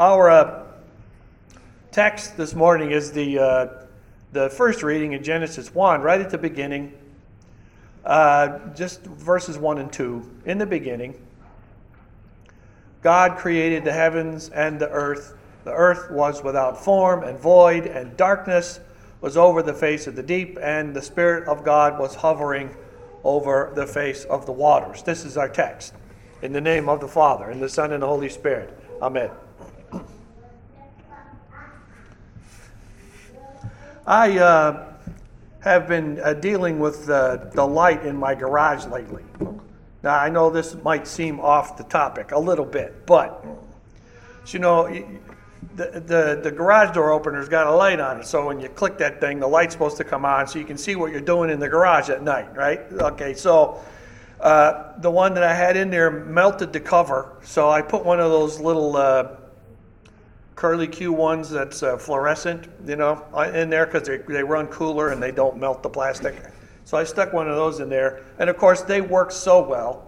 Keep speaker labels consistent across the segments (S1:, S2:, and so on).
S1: Our uh, text this morning is the, uh, the first reading in Genesis 1, right at the beginning, uh, just verses 1 and 2. In the beginning, God created the heavens and the earth. The earth was without form and void, and darkness was over the face of the deep, and the Spirit of God was hovering over the face of the waters. This is our text. In the name of the Father, and the Son, and the Holy Spirit. Amen. I uh, have been uh, dealing with uh, the light in my garage lately. Now, I know this might seem off the topic a little bit, but you know, the, the, the garage door opener's got a light on it, so when you click that thing, the light's supposed to come on so you can see what you're doing in the garage at night, right? Okay, so uh, the one that I had in there melted the cover, so I put one of those little uh, curly Q ones that's uh, fluorescent, you know, uh, in there because they, they run cooler and they don't melt the plastic. So I stuck one of those in there, and of course they work so well.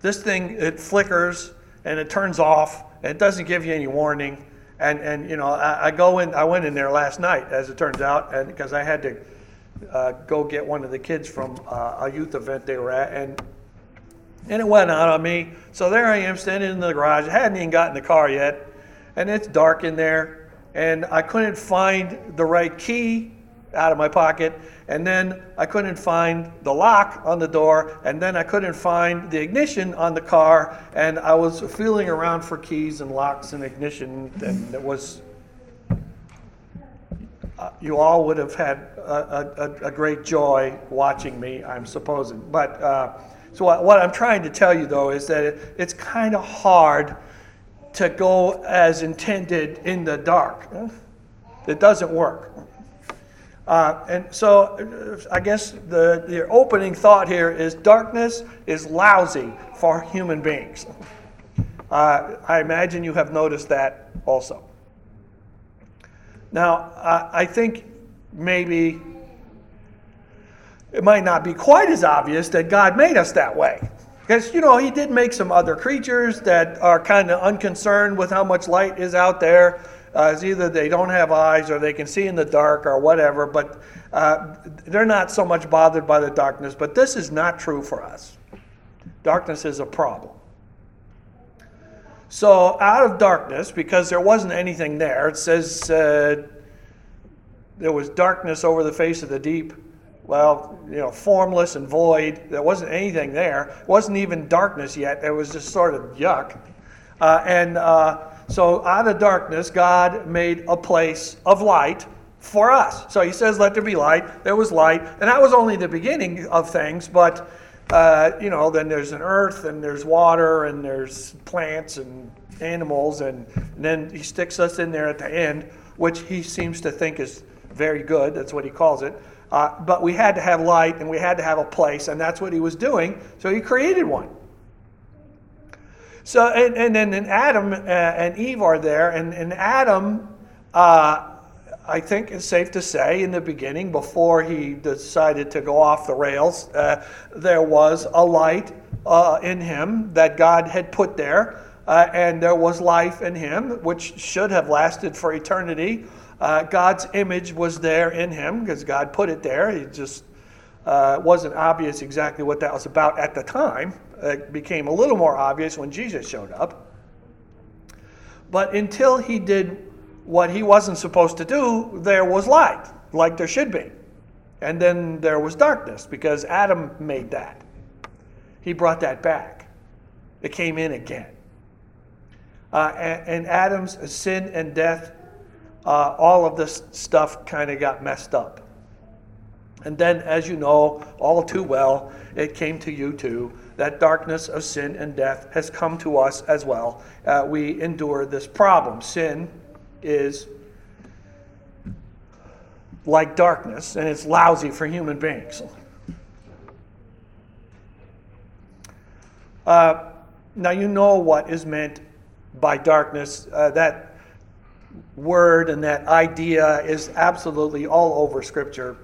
S1: This thing it flickers and it turns off. And it doesn't give you any warning. And and you know I, I go in. I went in there last night, as it turns out, and because I had to uh, go get one of the kids from uh, a youth event they were at, and and it went out on me. So there I am standing in the garage. I hadn't even gotten the car yet, and it's dark in there, and I couldn't find the right key out of my pocket, and then I couldn't find the lock on the door, and then I couldn't find the ignition on the car, and I was feeling around for keys and locks and ignition, and it was. Uh, you all would have had a, a, a, great joy watching me, I'm supposing. But uh, so what, what, I'm trying to tell you though is that it, it's kind of hard to go as intended in the dark. It doesn't work. Uh, and so uh, I guess the, the opening thought here is darkness is lousy for human beings. Uh, I imagine you have noticed that also. Now, I think maybe it might not be quite as obvious that God made us that way. Because, you know, He did make some other creatures that are kind of unconcerned with how much light is out there uh, is either they don't have eyes or they can see in the dark or whatever, but uh, they're not so much bothered by the darkness. But this is not true for us. Darkness is a problem. So, out of darkness, because there wasn't anything there, it says uh, there was darkness over the face of the deep. Well, you know, formless and void. There wasn't anything there. It wasn't even darkness yet. It was just sort of yuck. Uh, and uh, so out of darkness, God made a place of light for us. So he says, Let there be light. There was light. And that was only the beginning of things, but, uh, you know, then there's an earth and there's water and there's plants and animals. And, and then he sticks us in there at the end, which he seems to think is very good. That's what he calls it. Uh, but we had to have light and we had to have a place, and that's what he was doing. So he created one. So, and, and then and Adam uh, and Eve are there, and, and Adam, uh, I think it's safe to say, in the beginning, before he decided to go off the rails, uh, there was a light uh, in him that God had put there, uh, and there was life in him, which should have lasted for eternity. Uh, God's image was there in him because God put it there. He just uh, wasn't obvious exactly what that was about at the time. It became a little more obvious when Jesus showed up. But until he did what he wasn't supposed to do, there was light, like there should be. And then there was darkness because Adam made that. He brought that back. It came in again. Uh, and, and, Adam's sin and death, uh, all of this stuff kind of got messed up. And then, as you know all too well, it came to you too. That darkness of sin and death has come to us as well. Uh, we endure this problem. Sin is like darkness, and it's lousy for human beings. Uh, now, you know what is meant by darkness. Uh, that word and that idea is absolutely all over Scripture.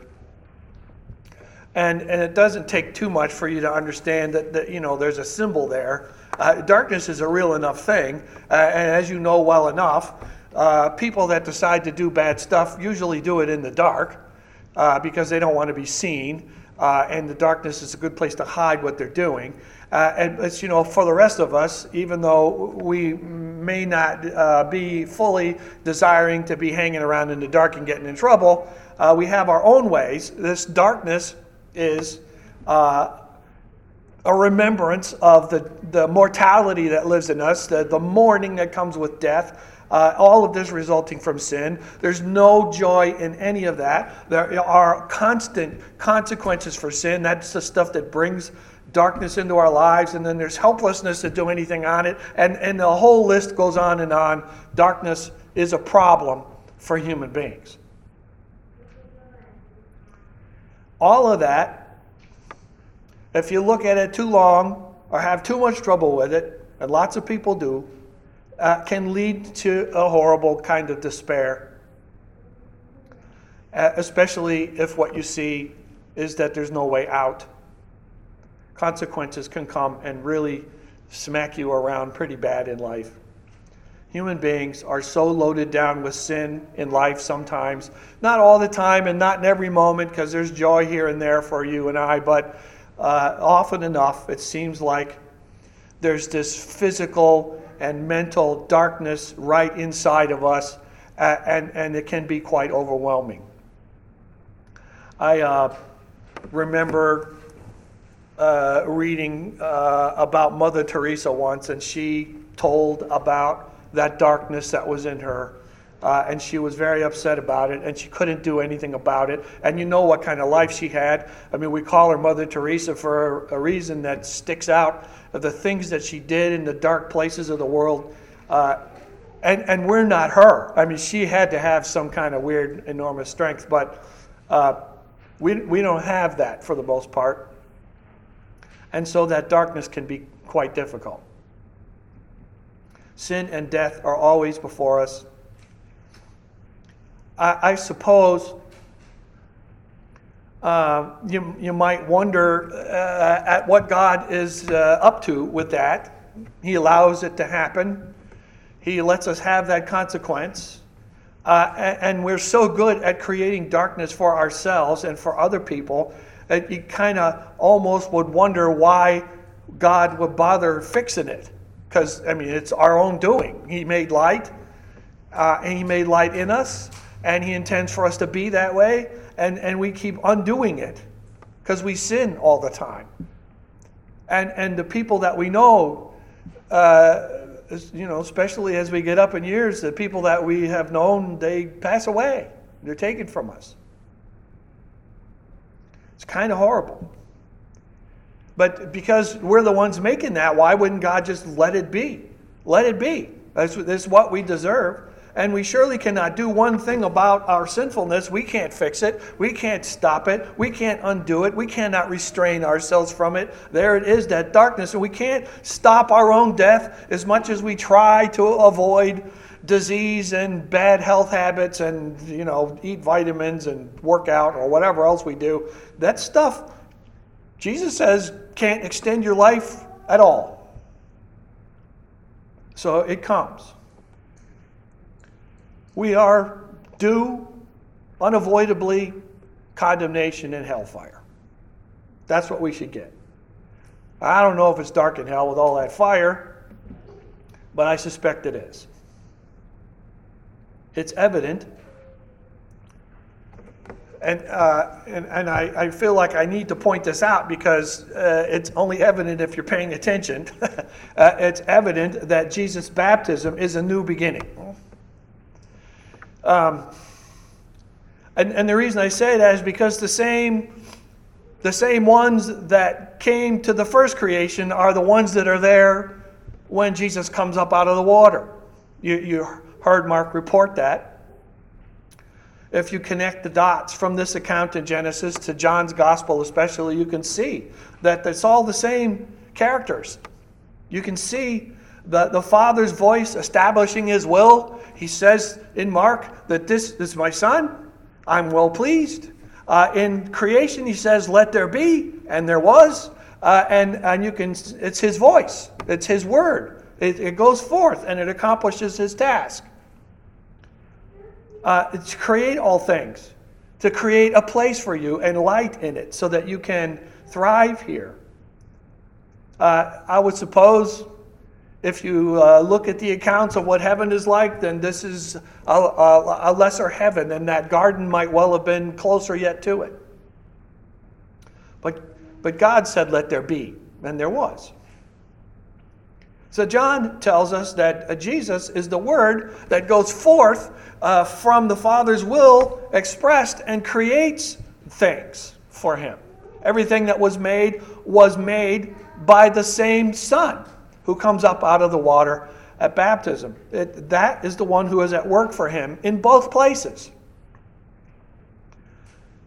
S1: And, and it doesn't take too much for you to understand that, that you know there's a symbol there Uh, darkness is a real enough thing, uh, and as you know well enough, uh, people that decide to do bad stuff usually do it in the dark uh, because they don't want to be seen, uh, and the darkness is a good place to hide what they're doing. Uh, and it's, you know, for the rest of us, even though we may not uh, be fully desiring to be hanging around in the dark and getting in trouble, uh, we have our own ways. This darkness is uh, a remembrance of the, the mortality that lives in us, the, the mourning that comes with death. Uh, all of this resulting from sin. There's no joy in any of that. There are constant consequences for sin. That's the stuff that brings darkness into our lives, and then there's helplessness to do anything on it. And, and the whole list goes on and on. Darkness is a problem for human beings. All of that, if you look at it too long or have too much trouble with it, and lots of people do, uh, can lead to a horrible kind of despair. Uh, especially if what you see is that there's no way out consequences can come and really smack you around pretty bad in life. Human beings are so loaded down with sin in life sometimes. Not all the time and not in every moment because there's joy here and there for you and I, but uh, often enough it seems like there's this physical and mental darkness right inside of us, uh, and, and it can be quite overwhelming. I uh, remember uh, reading uh, about Mother Teresa once, and she told about that darkness that was in her. Uh, and she was very upset about it, and she couldn't do anything about it. And you know what kind of life she had. I mean, we call her Mother Teresa for a, a reason that sticks out the things that she did in the dark places of the world. Uh, and, and we're not her. I mean, she had to have some kind of weird, enormous strength, but uh, we, we don't have that for the most part. And so that darkness can be quite difficult. Sin and death are always before us. I, I suppose uh, you, you might wonder uh, at what God is uh, up to with that. He allows it to happen, He lets us have that consequence. Uh, and, and we're so good at creating darkness for ourselves and for other people that you kind of almost would wonder why God would bother fixing it. Because, I mean, it's our own doing. He made light, uh, and He made light in us, and He intends for us to be that way, and, and we keep undoing it because we sin all the time. And, and the people that we know, uh, you know, especially as we get up in years, the people that we have known, they pass away. They're taken from us. Kind of horrible. But because we're the ones making that, why wouldn't God just let it be? Let it be. That's, that's what we deserve. And we surely cannot do one thing about our sinfulness. We can't fix it. We can't stop it. We can't undo it. We cannot restrain ourselves from it. There it is, that darkness. And we can't stop our own death as much as we try to avoid disease and bad health habits and you know eat vitamins and work out or whatever else we do that stuff jesus says can't extend your life at all. So it comes. We are due unavoidably condemnation and hellfire. That's what we should get. I don't know if it's dark in hell with all that fire but i suspect it is it's evident. And, uh, and, and I, I, feel like I need to point this out because uh, it's only evident if you're paying attention. uh, it's evident that Jesus' baptism is a new beginning. Um, and, and the reason I say that is because the same, the same ones that came to the first creation are the ones that are there when Jesus comes up out of the water. You, you heard Mark report that. If you connect the dots from this account in Genesis to John's gospel, especially, you can see that it's all the same characters. You can see the, the Father's voice establishing his will. He says in Mark that this, is my son, I'm well pleased. Uh, in creation, he says, Let there be, and there was. Uh, and, and you can, it's his voice. It's His word. It, it goes forth and it accomplishes His task. Uh, to create all things, to create a place for you and light in it so that you can thrive here. Uh, I would suppose if you uh, look at the accounts of what heaven is like, then this is a, a, a lesser heaven, and that garden might well have been closer yet to it. But, but God said, Let there be, and there was. So John tells us that uh, Jesus is the Word that goes forth uh, from the Father's will expressed and creates things for Him. Everything that was made was made by the same Son who comes up out of the water at baptism. It, that is the one who is at work for Him in both places.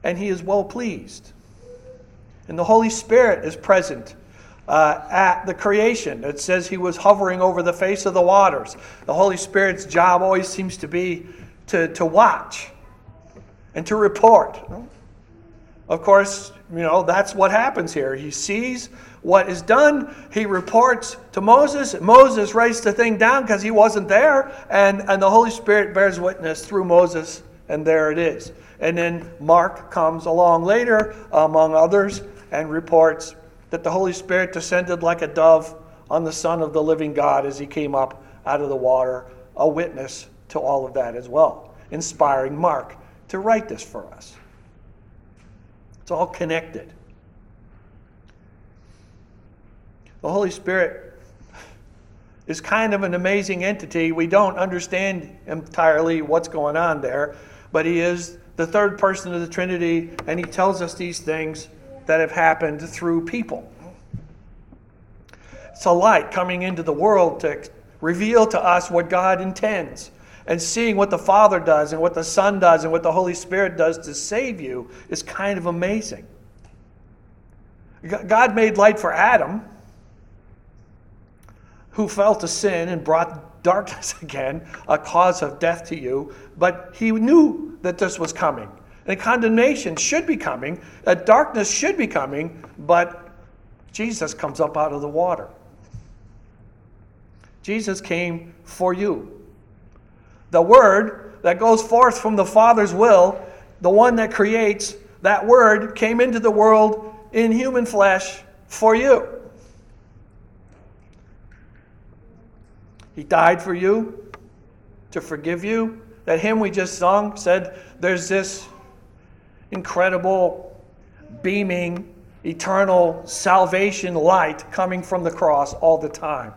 S1: And He is well pleased. And the Holy Spirit is present uh, at the creation. It says he was hovering over the face of the waters. The Holy Spirit's job always seems to be to, to watch and to report. Of course, you know, that's what happens here. He sees what is done. He reports to Moses. Moses writes the thing down because he wasn't there. And, and the Holy Spirit bears witness through Moses, and there it is. And then Mark comes along later, among others, and reports that the Holy Spirit descended like a dove on the Son of the living God as he came up out of the water, a witness to all of that as well, inspiring Mark to write this for us. It's all connected. The Holy Spirit is kind of an amazing entity. We don't understand entirely what's going on there, but He is the third person of the Trinity, and He tells us these things that have happened through people. It's a light coming into the world to reveal to us what God intends. And seeing what the Father does and what the Son does and what the Holy Spirit does to save you is kind of amazing. God made light for Adam, who fell to sin and brought darkness again, a cause of death to you. But he knew that this was coming. And condemnation should be coming, that darkness should be coming, but Jesus comes up out of the water. Jesus came for you. The word that goes forth from the Father's will, the one that creates, that word came into the world in human flesh for you. He died for you to forgive you. That hymn we just sung said there's this incredible, beaming, eternal salvation light coming from the cross all the time.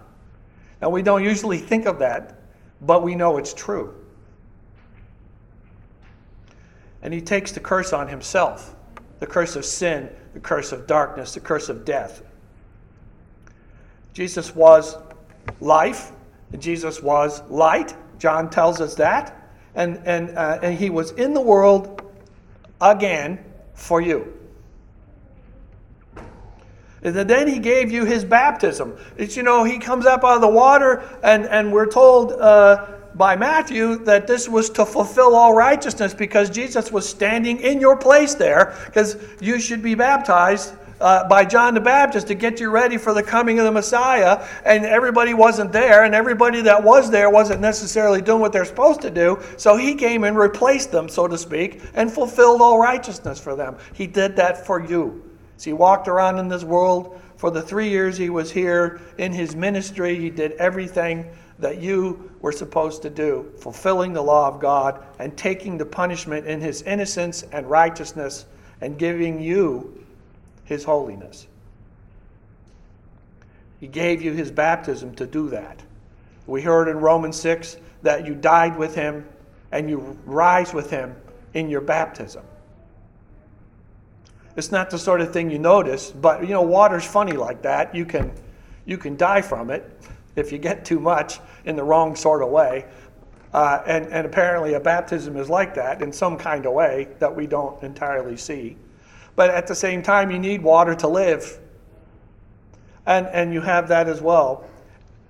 S1: Now, we don't usually think of that, but we know it's true. And he takes the curse on himself the curse of sin, the curse of darkness, the curse of death. Jesus was life, Jesus was light. John tells us that. And, and, uh, and he was in the world again for you. And then he gave you his baptism. It's, you know, he comes up out of the water, and, and we're told uh, by Matthew that this was to fulfill all righteousness because Jesus was standing in your place there, because you should be baptized uh, by John the Baptist to get you ready for the coming of the Messiah, and everybody wasn't there, and everybody that was there wasn't necessarily doing what they're supposed to do. So he came and replaced them, so to speak, and fulfilled all righteousness for them. He did that for you. So he walked around in this world for the three years he was here in his ministry. He did everything that you were supposed to do, fulfilling the law of God and taking the punishment in his innocence and righteousness and giving you his holiness. He gave you his baptism to do that. We heard in Romans 6 that you died with him and you rise with him in your baptism. It's not the sort of thing you notice, but you know, water's funny like that. You can, you can die from it if you get too much in the wrong sort of way. Uh, and, and apparently, a baptism is like that in some kind of way that we don't entirely see. But at the same time, you need water to live. And, and you have that as well.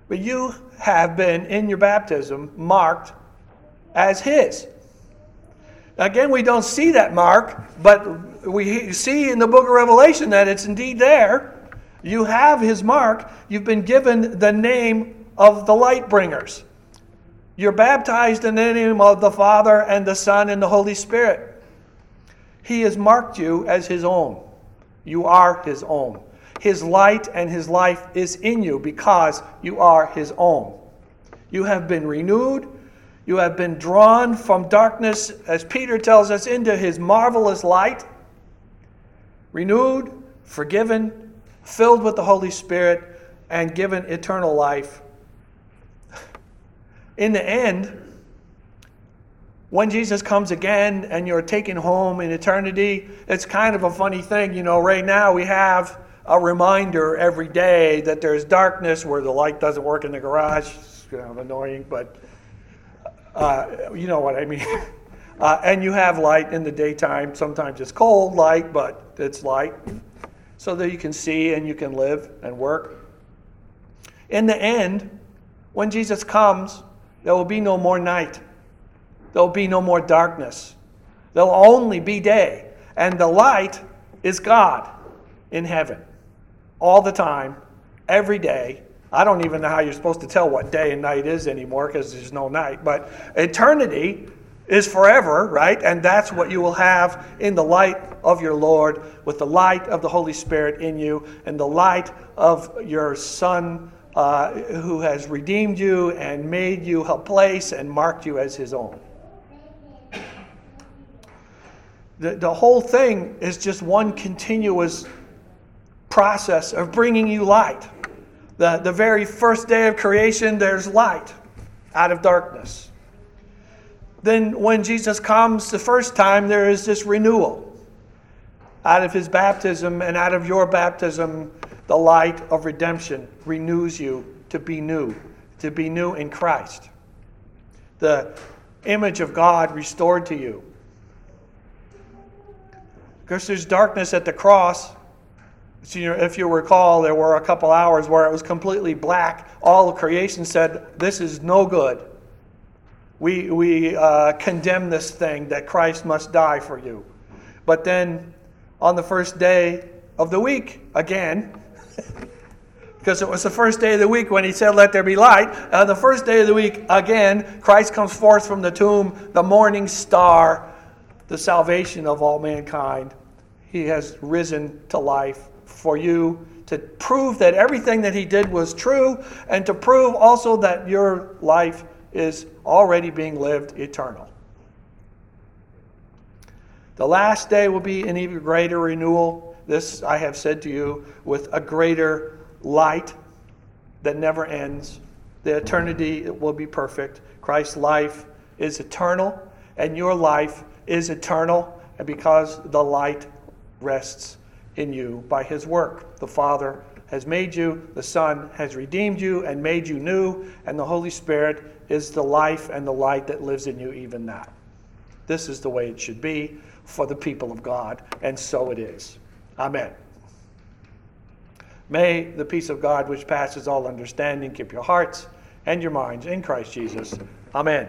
S1: But you have been, in your baptism, marked as His. Again, we don't see that mark, but we see in the book of Revelation that it's indeed there. You have his mark. You've been given the name of the light bringers. You're baptized in the name of the Father and the Son and the Holy Spirit. He has marked you as his own. You are his own. His light and his life is in you because you are his own. You have been renewed. You have been drawn from darkness, as Peter tells us, into his marvelous light. Renewed, forgiven, filled with the Holy Spirit, and given eternal life. In the end, when Jesus comes again and you're taken home in eternity, it's kind of a funny thing. You know, right now we have a reminder every day that there's darkness where the light doesn't work in the garage. It's kind of annoying, but uh, you know what I mean. Uh, and you have light in the daytime. Sometimes it's cold light, but it's light so that you can see and you can live and work. In the end, when Jesus comes, there will be no more night. There will be no more darkness. There will only be day. And the light is God in heaven all the time, every day. I don't even know how you're supposed to tell what day and night is anymore because there's no night. But eternity is forever, right? And that's what you will have in the light of your Lord, with the light of the Holy Spirit in you, and the light of your Son uh, who has redeemed you and made you a place and marked you as his own. The, the whole thing is just one continuous process of bringing you light. The, the very first day of creation, there's light out of darkness. Then, when Jesus comes the first time, there is this renewal. Out of his baptism and out of your baptism, the light of redemption renews you to be new, to be new in Christ. The image of God restored to you. Because there's darkness at the cross, so, if you recall, there were a couple hours where it was completely black. All of creation said, This is no good. We, we uh, condemn this thing that Christ must die for you. But then on the first day of the week, again, because it was the first day of the week when he said, Let there be light. The first day of the week, again, Christ comes forth from the tomb, the morning star, the salvation of all mankind. He has risen to life for you to prove that everything that he did was true and to prove also that your life is already being lived eternal. The last day will be an even greater renewal. This I have said to you with a greater light that never ends. The eternity will be perfect. Christ's life is eternal, and your life is eternal, and because the light rests in you by his work. The Father has made you, the Son has redeemed you and made you new, and the Holy Spirit is the life and the light that lives in you even now. This is the way it should be for the people of God, and so it is. Amen. May the peace of God, which passes all understanding, keep your hearts and your minds in Christ Jesus. Amen.